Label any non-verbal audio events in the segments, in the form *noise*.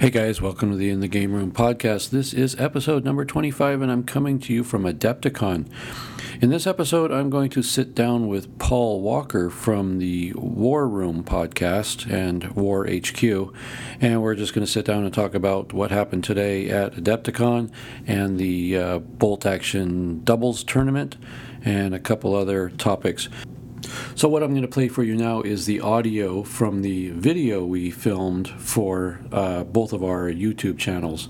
Hey guys, welcome to the In the Game Room podcast. This is episode number 25, and I'm coming to you from Adepticon. In this episode, I'm going to sit down with Paul Walker from the War Room podcast and War HQ, and we're just going to sit down and talk about what happened today at Adepticon and the uh, Bolt Action Doubles Tournament and a couple other topics. So, what I'm going to play for you now is the audio from the video we filmed for uh, both of our YouTube channels.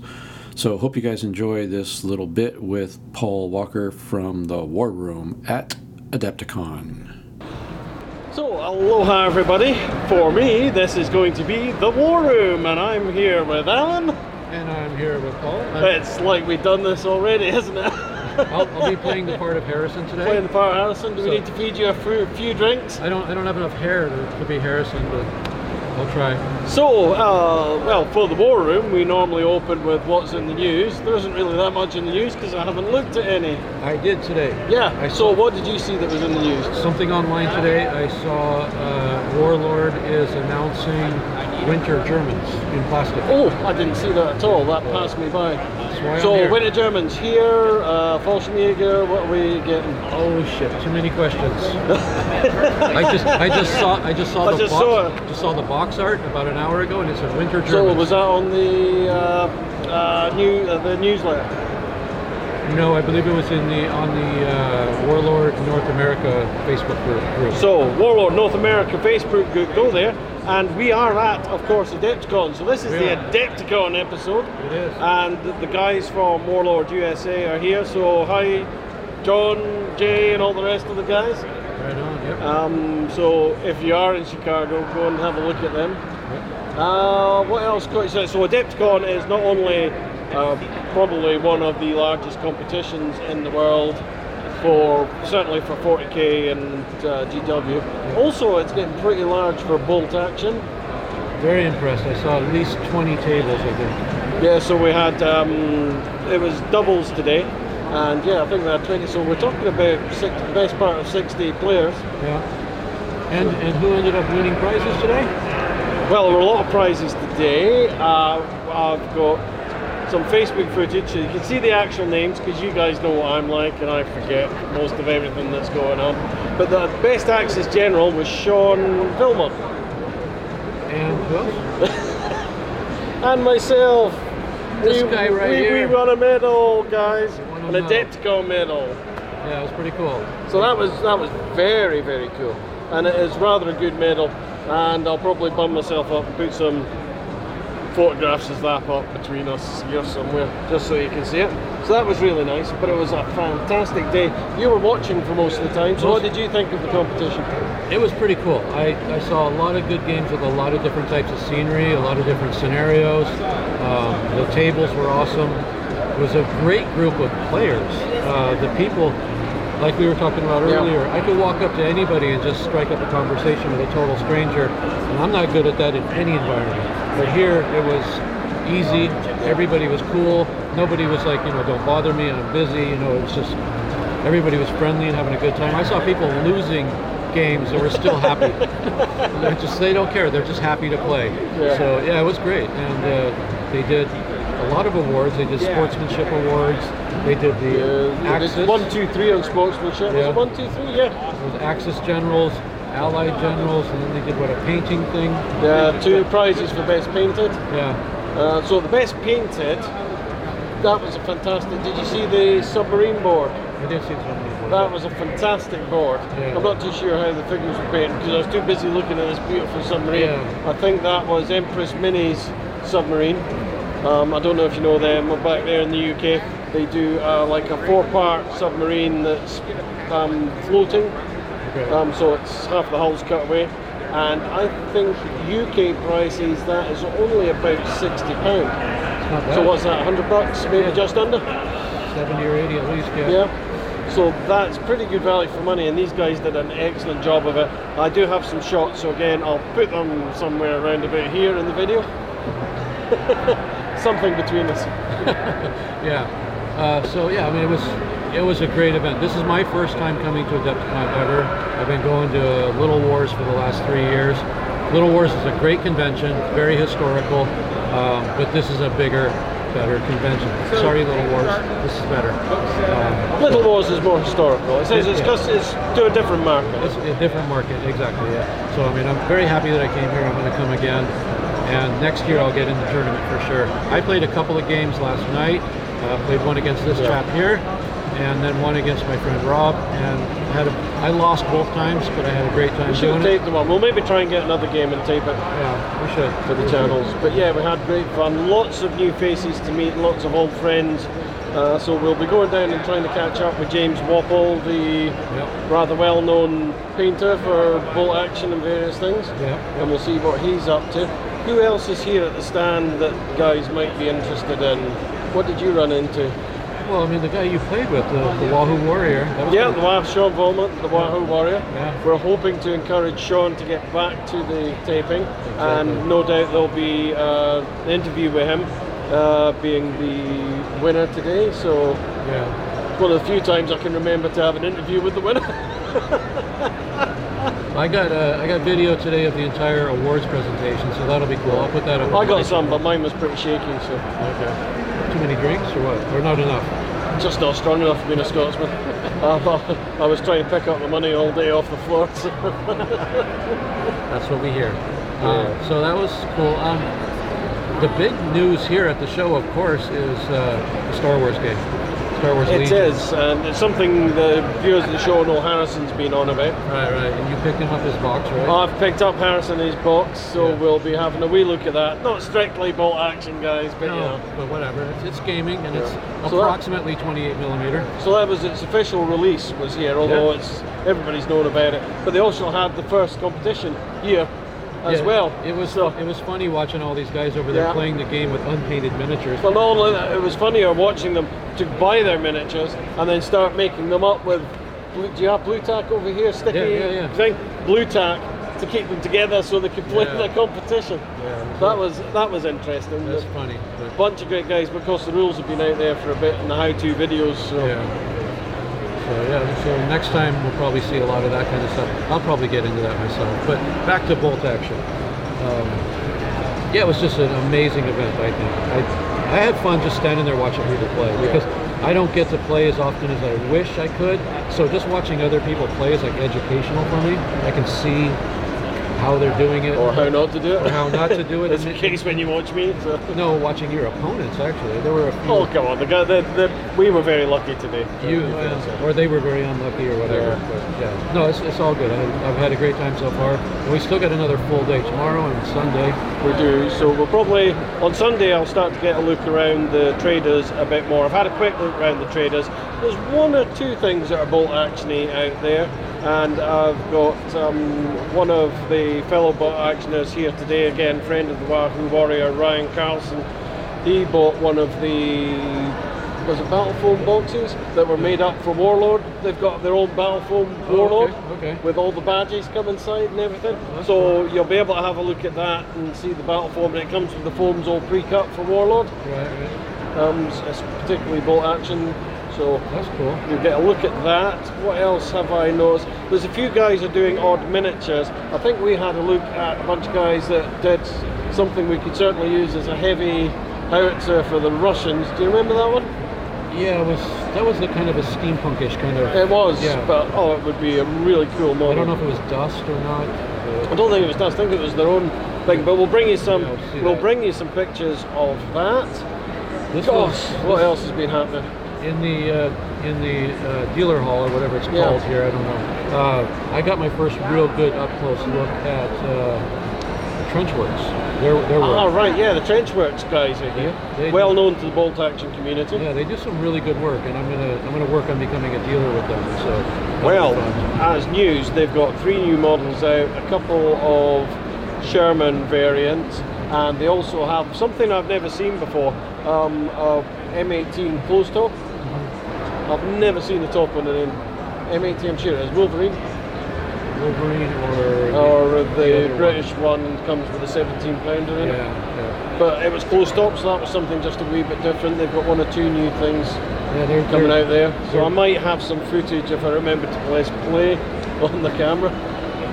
So, hope you guys enjoy this little bit with Paul Walker from the War Room at Adepticon. So, aloha everybody. For me, this is going to be the War Room, and I'm here with Alan. And I'm here with Paul. I'm- It's like we've done this already, isn't it? *laughs* I'll, I'll be playing the part of Harrison today. Playing the part of Harrison. Do we need to feed you a few, few drinks? I don't I don't have enough hair to, to be Harrison, but I'll try. So, uh, well, for the War Room, we normally open with what's in the news. There isn't really that much in the news because I haven't looked at any. I did today. Yeah. I so, saw what did you see that was in the news? something online today. I saw uh, Warlord is announcing Winter Germans in plastic. Oh, I didn't see that at all. That passed me by. That's why I'm So, here. Winter Germans here, uh, Fallschirmjäger, what are we getting? Oh shit! Too many questions. *laughs* I just I just saw I just saw I the just box saw just saw the box art about an hour ago, and it said Winter Germans. So, was that on the uh, uh, new uh, the newsletter? No, I believe it was in the on the uh, Warlord North America Facebook group. So, Warlord North America Facebook group, go there. And we are at, of course, Adepticon. So, this is the. Adepticon episode. It is. And the guys from Warlord USA are here. So, hi, John, Jay, and all the rest of the guys. Right on. Yep. Um, so, if you are in Chicago, go and have a look at them. Yep. Uh, what else? so Adepticon is not only uh, probably one of the largest competitions in the world for certainly for 40k and uh, GW. Also, it's getting pretty large for bolt action. Very impressed. I saw at least 20 tables, I think. Yeah, so we had um, it was doubles today, and yeah, I think we had 20. So we're talking about six, the best part of 60 players. Yeah. And and who ended up winning prizes today? Well, there were a lot of prizes today. Uh, I've got some Facebook footage. So you can see the actual names because you guys know what I'm like, and I forget most of everything that's going on. But the best Axis General was Sean Vilmont And who *laughs* and myself. This we, guy right we, here. we won a medal, guys, an medal. Medal. Yeah, it was pretty cool. So that was that was very very cool, and it is rather a good medal. And I'll probably bum myself up and put some photographs of that up between us here somewhere, just so you can see it. So that was really nice, but it was a fantastic day. You were watching for most of the time. So what did you think of the competition? It was pretty cool. I, I saw a lot of good games with a lot of different types of scenery, a lot of different scenarios. Um, the tables were awesome. It was a great group of players. Uh, the people, like we were talking about Yeah. earlier, I could walk up to anybody and just strike up a conversation with a total stranger, and I'm not good at that in any environment. But here, it was easy. Everybody was cool. Nobody was like, you know, don't bother me. I'm busy. You know, it was just everybody was friendly and having a good time. I saw people losing games that were still happy. *laughs* They're just they don't care. They're just happy to play. Yeah. So yeah, it was great, and uh, they did a lot of awards. They did sportsmanship awards. They did the Uh, Axis. one, two, three on sportsmanship. Was Yeah. it one, two, three? Yeah. There was Axis generals, Allied generals, and then they did what a painting thing. Yeah, two prizes for best painted. Yeah. Uh, so the best painted, that was a fantastic. Did you see the submarine board? I did see something. That was a fantastic board. Yeah. I'm not too sure how the figures were painted because I was too busy looking at this beautiful submarine. Yeah. I think that was Empress Minnie's submarine. Um, I don't know if you know them. We're back there in the UK. They do uh, like a four-part submarine that's um, floating. Okay. Um, so it's half the hull's cut away. And I think UK prices that is only about sixty pound. It's not bad. So what's that? Hundred bucks, maybe Yeah. just under. Seventy or eighty at least. Yeah. Yeah. So that's pretty good value for money, and these guys did an excellent job of it. I do have some shots, so again, I'll put them somewhere around about here in the video. *laughs* Something between us. *laughs* Yeah. Uh, so yeah, I mean, it was it was a great event. This is my first time coming to a Adepticon ever. I've been going to Little Wars for the last three years, Little Wars is a great convention, very historical, um, but this is a bigger, better convention. Sorry, Little Wars, this is better. Um, Little Wars is more historical. It says it's Yeah. it's to a different market. It's a different market, exactly. Yeah. So I mean, I'm very happy that I came here. I'm going to come again, and next year I'll get in the tournament for sure. I played a couple of games last night. Uh, played one against this Yeah. chap here, and then one against my friend Rob. And had a, I lost both times, but I had a great time We should doing have it. taped them up. We'll maybe try and get another game and tape it Yeah, we should for the channels. But yeah, we had great fun. Lots of new faces to meet, lots of old friends. Uh, so we'll be going down and trying to catch up with James Wappel, the Yep. rather well-known painter for bolt action and various things. Yeah. And we'll see what he's up to. Who else is here at the stand that guys might be interested in? What did you run into? Well, I mean, the guy you played with, the, the Wahoo Warrior. That was Yeah, the wife Sean Volman, the Wahoo Warrior. Yeah. We're hoping to encourage Sean to get back to the taping, and no doubt there'll be uh, an interview with him, uh, being the winner today. So yeah. one of the few times I can remember to have an interview with the winner. *laughs* I got uh, I got video today of the entire awards presentation, so that'll be cool. I'll put that up. I got some, but mine was pretty shaky, so Okay. Too many drinks or what? Or not enough? just not strong enough for being a Scotsman. *laughs* I was trying to pick up the money all day off the floor. So. *laughs* That's what we hear. Uh, so that was cool. Um, the big news here at the show, of course, is uh, the Star Wars game. Star Wars It Legion. is, and it's something the viewers of the show know Harrison's been on about. Right, right. And you picked him up his box, right? I've picked up Harrison his box, so Yeah. we'll be having a wee look at that. Not strictly bolt action, guys, but no, you know. but whatever. It's, it's gaming, and it's Yeah. So that- approximately 28 millimeter. So that was its official release was here, although Yeah. it's everybody's known about it. But they also had the first competition here as Yeah, well. It was so. it was funny watching all these guys over there Yeah. playing the game with unpainted miniatures. Only that, it was funnier uh, watching them to buy their miniatures and then start making them up with. Blue, do you have blue tack over here? Sticky Yeah, thing, blue tack to keep them together so they could play Yeah. the competition. Yeah, That was that was interesting. That's funny. But, bunch of great guys because the rules have been out there for a bit and the how-to videos. So yeah. So yeah. So next time we'll probably see a lot of that kind of stuff. I'll probably get into that myself. But back to bolt action. Um, yeah, it was just an amazing event. I think I I had fun just standing there watching people play because I don't get to play as often as I wish I could. So just watching other people play is like educational for me. I can see how they're doing it. or how not to do it. Or how not to do it. And the case when you watch me. So. No, watching your opponents actually. There were a few. Oh come on, the guy, the, the, we were very lucky today. You, uh, or they were very unlucky or whatever. Yeah. But yeah, no, it's, it's all good. I, I've had a great time so far. And we still got another full day tomorrow and Sunday. We do. So we'll probably on Sunday I'll start to get a look around the traders a bit more. I've had a quick look around the traders. There's one or two things that are bolt actiony out there, and I've got um, one of the fellow bolt actioners here today again, friend of the Wahoo Warrior, Ryan Carlson. He bought one of the was it battle foam boxes that were made up for Warlord. They've got their own battle foam Oh, Warlord okay, okay. with all the badges come inside and everything. That's so you'll be able to have a look at that and see the battle foam. And it comes with the foams all pre-cut for Warlord. Right, right. Um, it's particularly bolt action. So That's cool. you get a look at that. What else have I noticed? There's a few guys are doing odd miniatures. I think we had a look at a bunch of guys that did something we could certainly use as a heavy howitzer for the Russians. Do you remember that one? Yeah, it was that was the kind of a steampunkish kind of. It was, Yeah. but oh, it would be a really cool model. I don't know if it was dust or not. I don't think it was dust. I think it was their own thing. But we'll bring you some. Yeah, we'll that. bring you some pictures of that. This Gosh, was what else has been happening? In the uh, in the uh, dealer hall or whatever it's Yeah. called here. I don't know. Uh, I got my first real good up close look at uh, TrenchWorx. Their their work. Oh right, yeah, the TrenchWorx guys are here. Yeah, they well do. known to the bolt action community. Yeah, they do some really good work, and I'm gonna I'm gonna work on becoming a dealer with them. So Well, as news, they've got three new models out, a couple of Sherman variants, and they also have something I've never seen before, um, a M18 closed top. I've never seen the top on an M18, I'm sure it is Wolverine, Wolverine or or the the British one. comes with a 17 pounder one. in it. Yeah, yeah, But it was closed top, so that was something just a wee bit different. They've got one or two new things yeah. They're coming they're- out there. So I might have some footage if I remember to press play on the camera.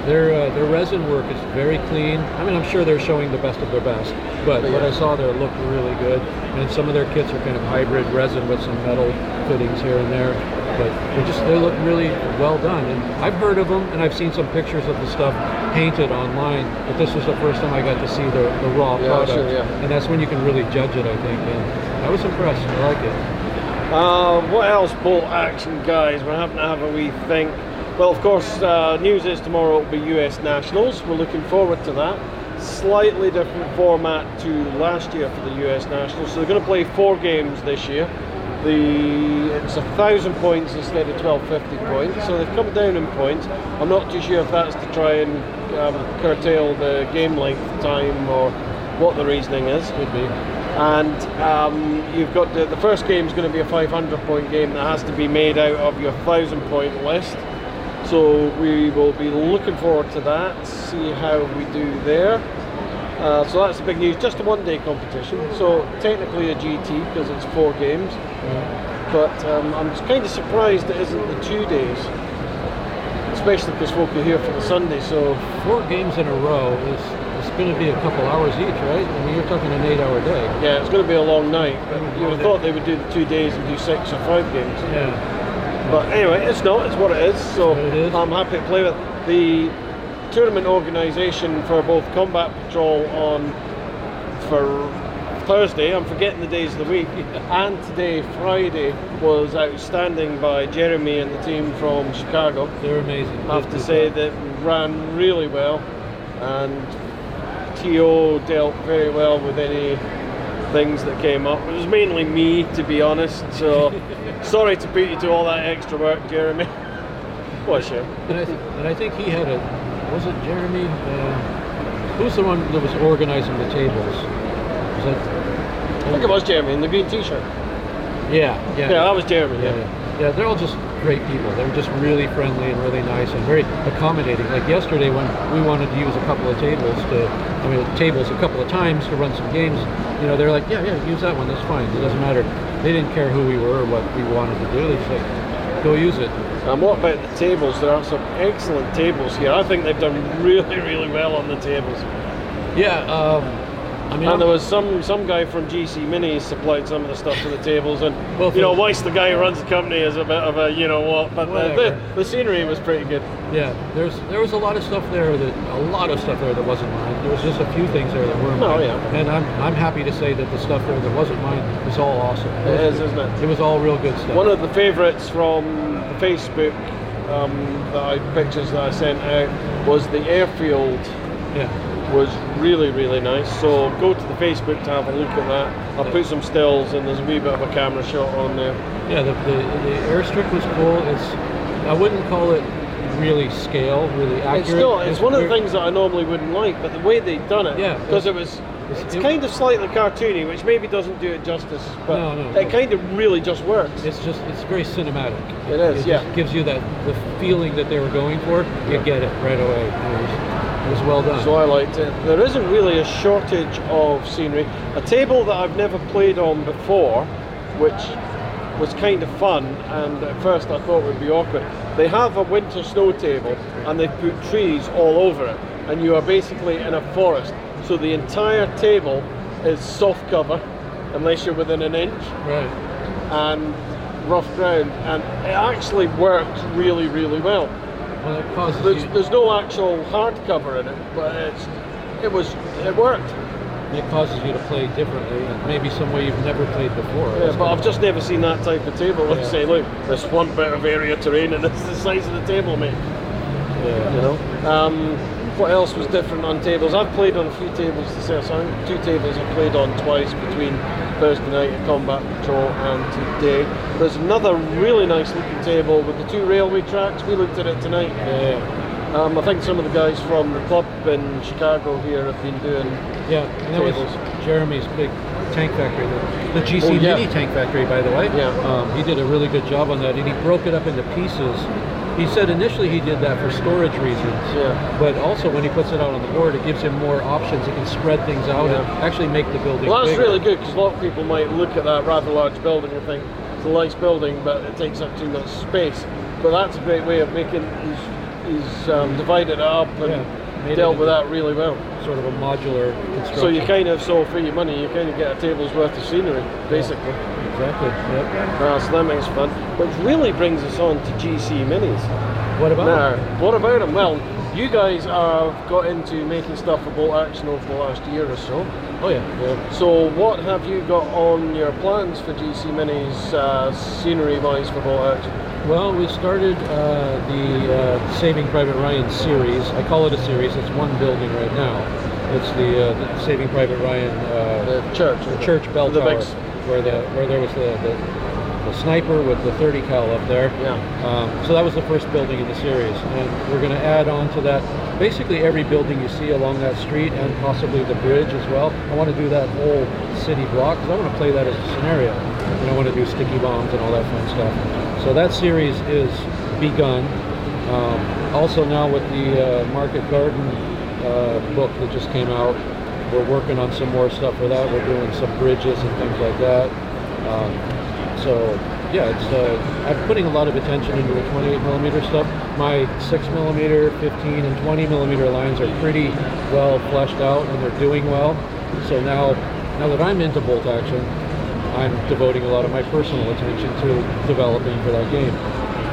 Their uh, their resin work is very clean. I mean, I'm sure they're showing the best of their best, but what I saw there looked really good. And some of their kits are kind of hybrid resin with some metal fittings here and there. But they just they look really well done. And I've heard of them, and I've seen some pictures of the stuff painted online. But this was the first time I got to see the, the raw Yeah, product, sure, yeah. and that's when you can really judge it. I think. And I was impressed. I like it. Uh, what else, bolt action guys? We're having to have a wee think. Well, of course, uh, news is tomorrow will be US Nationals. We're looking forward to that. Slightly different format to last year for the US Nationals. So they're going to play four games this year. The it's a thousand points instead of twelve fifty points. So they've come down in points. I'm not too sure if that's to try and um, curtail the game length time or what the reasoning is Could be. and um, you've got the, the first game is going to be a 500 point game that has to be made out of your 1000 point list so we will be looking forward to that see how we do there. Uh, so that's the big news just a one day competition. So technically a GT because it's four games. But um, I'm kind of surprised it isn't the two days especially because folk are here for the Sunday so. Four games in a row is it's going to be a couple hours each, right? I mean, you're talking an eight-hour day. yeah it's going to be a long night but you would have thought they would do the two days and do six or five games. Yeah. But anyway, it's not. It's what it is. So it is. I'm happy to play with the tournament organisation for both Combat Patrol on for Thursday. I'm forgetting the days of the week, *laughs* and today Friday was outstanding by Jeremy and the team from Chicago. They're amazing. I have to say that ran really well, and To dealt very well with any things that came up. It was mainly me, to be honest. So *laughs* sorry to put you to all that extra work, Jeremy. *laughs* What a shame. And I, th- and I think he had a, was it Jeremy? Uh, who's the one that was organizing the tables? Was that? I think it was Jeremy in the green T-shirt. Yeah, yeah. Yeah, that was Jeremy. Yeah. yeah. Yeah, they're all just great people. They're just really friendly and really nice and very accommodating. Like yesterday when we wanted to use a couple of tables to, I mean, tables a couple of times to run some games, you know, they're like, yeah, yeah, use that one. That's fine. It doesn't matter. They didn't care who we were or what we wanted to do. They just like, go use it. And what about the tables? There are some excellent tables here. I think they've done really, really well on the tables. Yeah, um, I mean, And there was some some guy from GC Mini supplied some of the stuff to the tables, and Well, you know, whilst the guy who runs the company is a bit of a you know what, but the, the, the scenery was pretty good. yeah, there's there was a lot of stuff there that a lot of stuff there that wasn't mine. There was just a few things there that were No, mine. yeah. And I'm I'm happy to say that the stuff there that wasn't mine was all awesome. It is, isn't it? It was all real good stuff. One of the favourites from the Facebook um, that I pictures that I sent out was the airfield. Yeah. Was really really nice. So go to the Facebook to have a look at that. I'll put some stills and there's a wee bit of a camera shot on there. Yeah, the, the, the airstrip was cool. It's I wouldn't call it really scale, really accurate. It's not. It's one of the things that I normally wouldn't like, but the way they've done it, Yeah, because it was, it's- it's it- kind of slightly cartoony, which maybe doesn't do it justice, but No, no, it no. kind of really just works. It's just it's very cinematic. It is, It yeah. gives you that the feeling that they were going for. You get it right away. It was, well done. So I liked it. There isn't really a shortage of scenery. A table that I've never played on before, which was kind of fun, and at first I thought would be awkward. They have a winter snow table, and they've put trees all over it, and you are basically in a forest. So the entire table is soft cover, unless you're within an inch, right. and rough ground, and it actually worked really, really well. Well, it causes There's, you, there's no actual hard cover in it, but it's it was it worked. it causes you to play differently, and maybe some way you've never played before. Yeah, but I've just never seen that type of table. Let's Yeah. say, look, there's one bit of area terrain, and *laughs* it's the size of the table, mate. yeah. You know. Um, what else was different on tables? I've played on a few tables to say so. Two tables I've played on twice between Thursday night at Combat Patrol and today. There's another really nice looking table with the two railway tracks. We looked at it tonight. Yeah, Um, I think some of the guys from the club in Chicago here have been doing. yeah, and that Tables. was Jeremy's big tank factory, the, the GC Oh, yeah. Mini tank factory, by the way. Yeah. um, he did a really good job on that, and he broke it up into pieces. He said initially he did that for storage reasons, Yeah. but also when he puts it out on the board, it gives him more options. He can spread things out and actually make the building. Well, that's bigger. really good because a lot of people might look at that rather large building and think it's a nice building, but it takes up too much space. But that's a great way of making. He's, he's um, divided it up and Yeah, made dealt with that really well. Sort of a modular construction. So you kind of, so for your money, you kind of get a table's worth of scenery, basically. Exactly. Yep. Uh, so that makes fun. Which really brings us on to GC Minis. What about? Now, what about them? Well, you guys have got into making stuff for Bolt Action over the last year or so. Oh yeah. yeah. So, what have you got on your plans for GC Minis, uh, scenery-wise for Bolt Action? Well, we started uh, the uh, Saving Private Ryan series. I call it a series. It's one building right now. It's the, uh, the Saving Private Ryan uh, The church. the church bell The tower, big where the where there was the, the, the sniper with the 30 cal up there. Yeah. Um, so that was the first building in the series, and we're going to add on to that basically every building you see along that street, and possibly the bridge as well. I want to do that whole city block because I want to play that as a scenario, and I want to do sticky bombs and all that fun stuff. So that series is begun. Um, also now with the uh, Market Garden uh, book that just came out, we're working on some more stuff for that. We're doing some bridges and things like that. Um, so yeah, it's uh, I'm putting a lot of attention into the 28 millimeter stuff. My 6 millimeter, 15, and 20 millimeter lines are pretty well fleshed out, and they're doing well. So now, now that I'm into bolt action, I'm devoting a lot of my personal attention to developing for that game.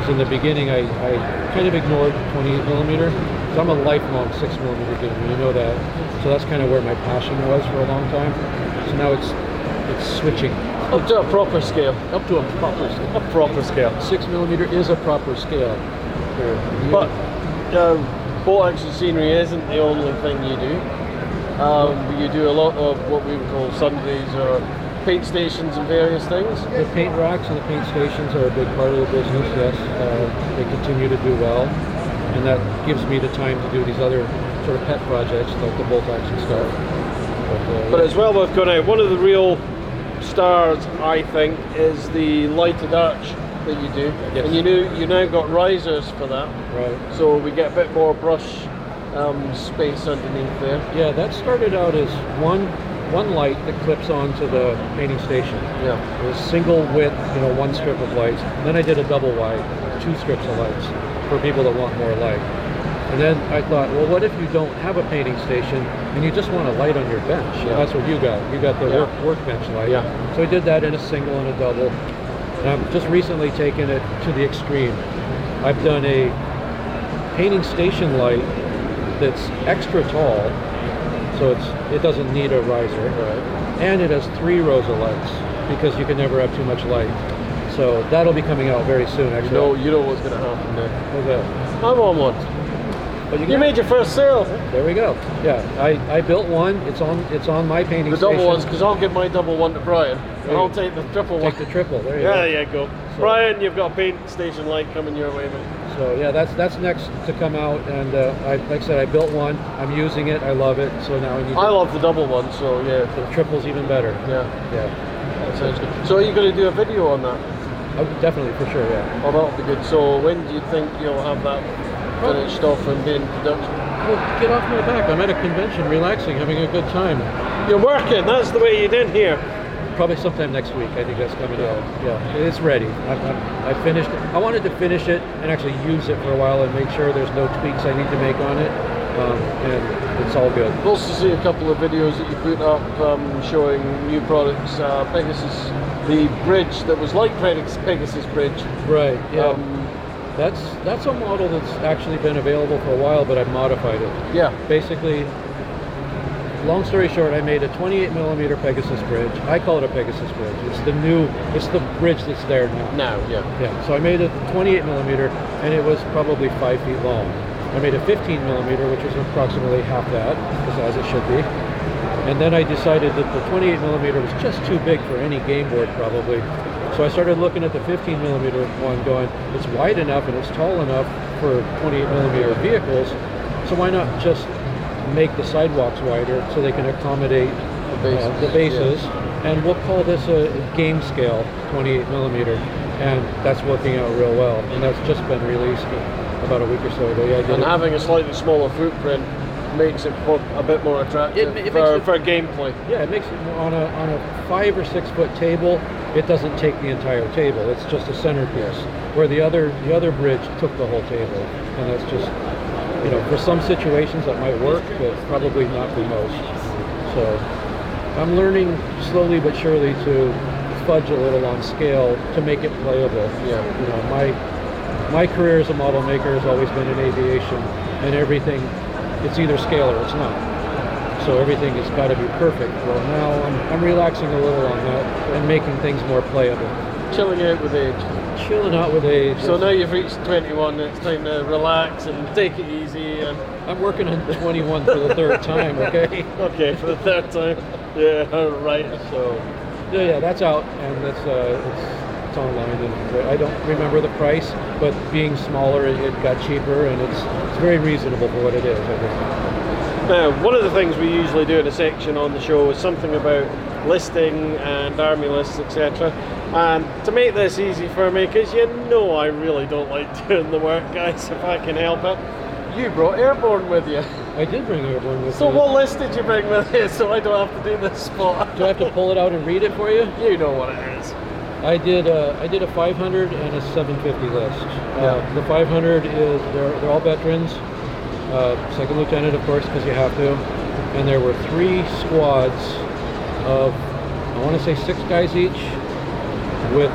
So in the beginning, I, I kind of ignored 28 millimeter. So I'm a lifelong 6 millimeter gamer, you know that. So that's kind of where my passion was for a long time. So now it's it's switching Up to a proper scale. up to a proper scale. A proper scale. Six millimeter is a proper scale. But um, bolt action scenery isn't the only thing you do. Um, you do a lot of what we would call Sundays or paint stations and various things. the paint racks and the paint stations are a big part of the business. Yes, uh, they continue to do well, and that gives me the time to do these other sort of pet projects like the bolt action stuff. But, uh, But as well, we've got out one of the real stars, I think, is the lighted arch that you do. Yes. And you know you now got risers for that, right. so we get a bit more brush um, space underneath there. Yeah, that started out as one one light that clips onto the painting station. Yeah. It was single width, you know, one strip of lights. Then I did a double wide, two strips of lights for people that want more light. And then I thought, well, what if you don't have a painting station and you just want a light on your bench? Yeah. That's what you got. You got the Yeah. work, workbench light. Yeah. So I did that in a single and a double. And I'm just recently taken it to the extreme. I've done a painting station light that's extra tall, so it's it doesn't need a riser and it has three rows of lights because you can never have too much light. So that'll be coming out very soon. You know, you know what's going to happen there. What's that? I'm on one. But You can- made your first sale. There we go. Yeah, I, I built one. It's on it's on my painting station. The double station. ones, because I'll give my double one to Brian, and I'll take the triple one. Take the triple. There you Yeah, go. there you go. So- Brian, you've got a paint station light coming your way, mate. So yeah, that's that's next to come out. And uh, I, like I said, I built one. I'm using it. I love it. So now I need I love the double one, so yeah, the triple's even better. yeah, Yeah, that sounds good. So are you going to do a video on that? Oh, definitely for sure. Yeah. Oh, that'll be good. So when do you think you'll have that finished off and be in production? Well, get off my back. I'm at a convention, relaxing, having a good time. You're working. That's the way you did here. Probably sometime next week. I think that's coming out. Yeah, it's ready. I, I, I finished it. I wanted to finish it and actually use it for a while and make sure there's no tweaks I need to make on it. Um, and it's all good. We'll also see a couple of videos that you put up um, showing new products. Uh, Pegasus, the bridge that was like Pegasus, Bridge. Right. Yeah. Um, that's that's a model that's actually been available for a while, but I've modified it. yeah. Basically, long story short, I made a 28 millimeter Pegasus bridge. I call it a Pegasus bridge. It's the new. It's the bridge that's there now. Now, yeah. Yeah, so I made a 28 millimeter, and it was probably five feet long. I made a 15 millimeter, which is approximately half that, as it should be. And then I decided that the 28 millimeter was just too big for any game board, probably. So I started looking at the 15 millimeter one, going, it's wide enough and it's tall enough for 28 millimeter vehicles. So why not just make the sidewalks wider so they can accommodate The bases, uh, the bases, and we'll call this a game scale 28 millimeter, and that's working out real well. And that's just been released about a week or so ago. Yeah, I did And it. having a slightly smaller footprint makes it a bit more attractive It ma- it for, makes it- for gameplay. Yeah, it makes it more on a on a five or six foot table. It doesn't take the entire table. It's just a centerpiece. Where the other the other bridge took the whole table, and that's just you know for some situations that might work, but probably not for most. So I'm learning slowly but surely to fudge a little on scale to make it playable. Yeah. You know my my career as a model maker has always been in aviation, and everything it's either scale or it's not. So everything has got to be perfect. Well, now I'm, I'm relaxing a little on that and making things more playable. Chilling out with age. Chilling out with age. So now you've reached 21, it's time to relax and take it easy. And I'm working on 21 for the third time. Okay. *laughs* okay, for the third time. Yeah, *laughs* right. So yeah, yeah, that's out and that's uh, it's, it's online and I don't remember the price, but being smaller, it, it got cheaper and it's it's very reasonable for what it is. I think. Now, one of the things we usually do in a section on the show is something about listing and army lists, etc. And to make this easy for me, because you know I really don't like *laughs* doing the work, guys, if I can help it, you brought Airborne with you. I did bring Airborne with So me. So what list did you bring with you so I don't have to do this spot? Do I have to pull it out and read it for you? You know what it is. I did a, I did a 500 and a 750 list. Uh, the 500 is they're, they're all veterans. Uh, second lieutenant, of course, because you have to. And there were three squads of I want to say six guys each, with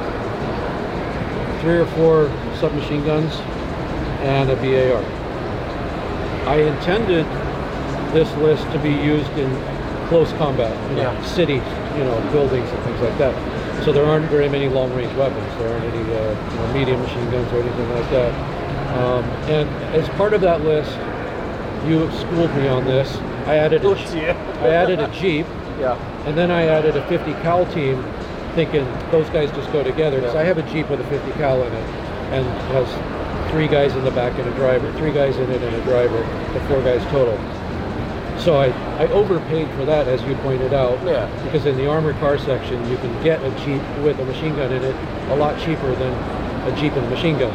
three or four submachine guns and a BAR. I intended this list to be used in close combat, you know, Yeah. cities, you know, buildings and things like that. So there aren't very many long-range weapons. There aren't any uh, you know, medium machine guns or anything like that. Um, and as part of that list, you schooled me on this. I added a, I added a Jeep, *laughs* Yeah. and then I added a 50 cal team, thinking those guys just go together. Because Yeah. I have a Jeep with a 50 cal in it, and has three guys in the back and a driver, three guys in it and a driver, the four guys total. So I, I overpaid for that, as you pointed out. Yeah. Because in the armored car section, you can get a Jeep with a machine gun in it a lot cheaper than a Jeep and a machine gun,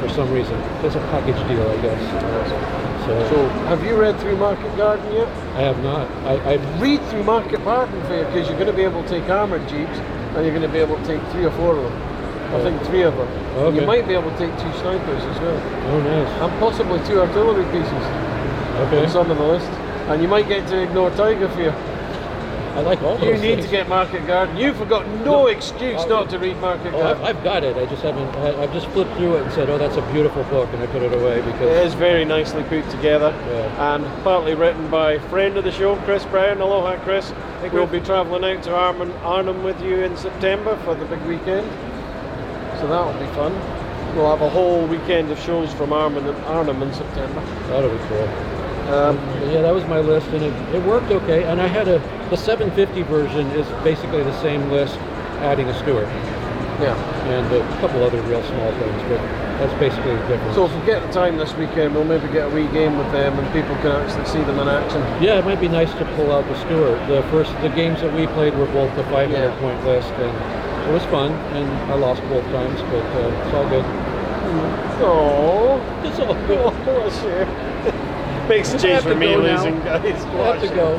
for some reason. It's a package deal, I guess. So, So, have you read through Market Garden yet? I have not. I, I Read through Market Garden for you because you're going to be able to take armoured jeeps and you're going to be able to take three or four of them. I think three of them. And You might be able to take two snipers as well. oh nice. And possibly two artillery pieces Okay. on some of the list. And you might get to ignore Tiger Fear. I like all You those need things. to get Market Garden. You've got no No. excuse Oh, not to read Market Oh, I've, Garden. I've got it. I just haven't. I, I've just flipped through it and said, "Oh, that's a beautiful book," and I put it away because it is very nicely put together Yeah. and partly written by friend of the show, Chris Brown. Aloha, Chris. Hey, We'll Chris. be travelling out to Arnhem, Arnhem with you in September for the big weekend. So that'll be fun. We'll have a whole weekend of shows from Arnhem, Arnhem in September. that'll be cool. Um, yeah, that was my list, and it, it worked okay. And I had a the 750 version is basically the same list, adding a Stuart yeah. and a couple other real small things, but that's basically the difference. So if we get the time this weekend, we'll maybe get a wee game with them and people can actually see them in action. yeah, it might be nice to pull out the Stuart. The first the games that we played were both the 500 Yeah. point list, and it was fun. And I lost both times, but uh, it's all good. Oh, It's all oh, good. *laughs* shame. Makes a change for me now. losing, guys. Have to go.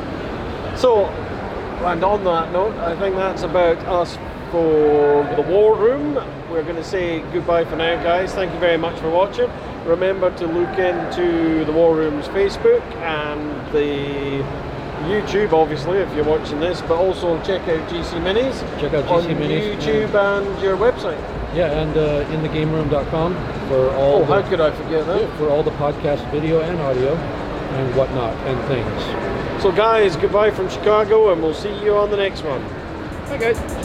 So, and on that note, I think that's about us for the War Room. We're going to say goodbye for now, guys. Thank you very much for watching. Remember to look into the War Room's Facebook and the YouTube, obviously, if you're watching this, but also check out GC Minis Check out on GC Minis, YouTube and your website. Yeah, and uh, inthegameroom.com for all Oh, how the, could I forget that? yeah, for all the podcast video and audio and whatnot and things. So, guys, goodbye from Chicago, and we'll see you on the next one. Bye, guys. There you go.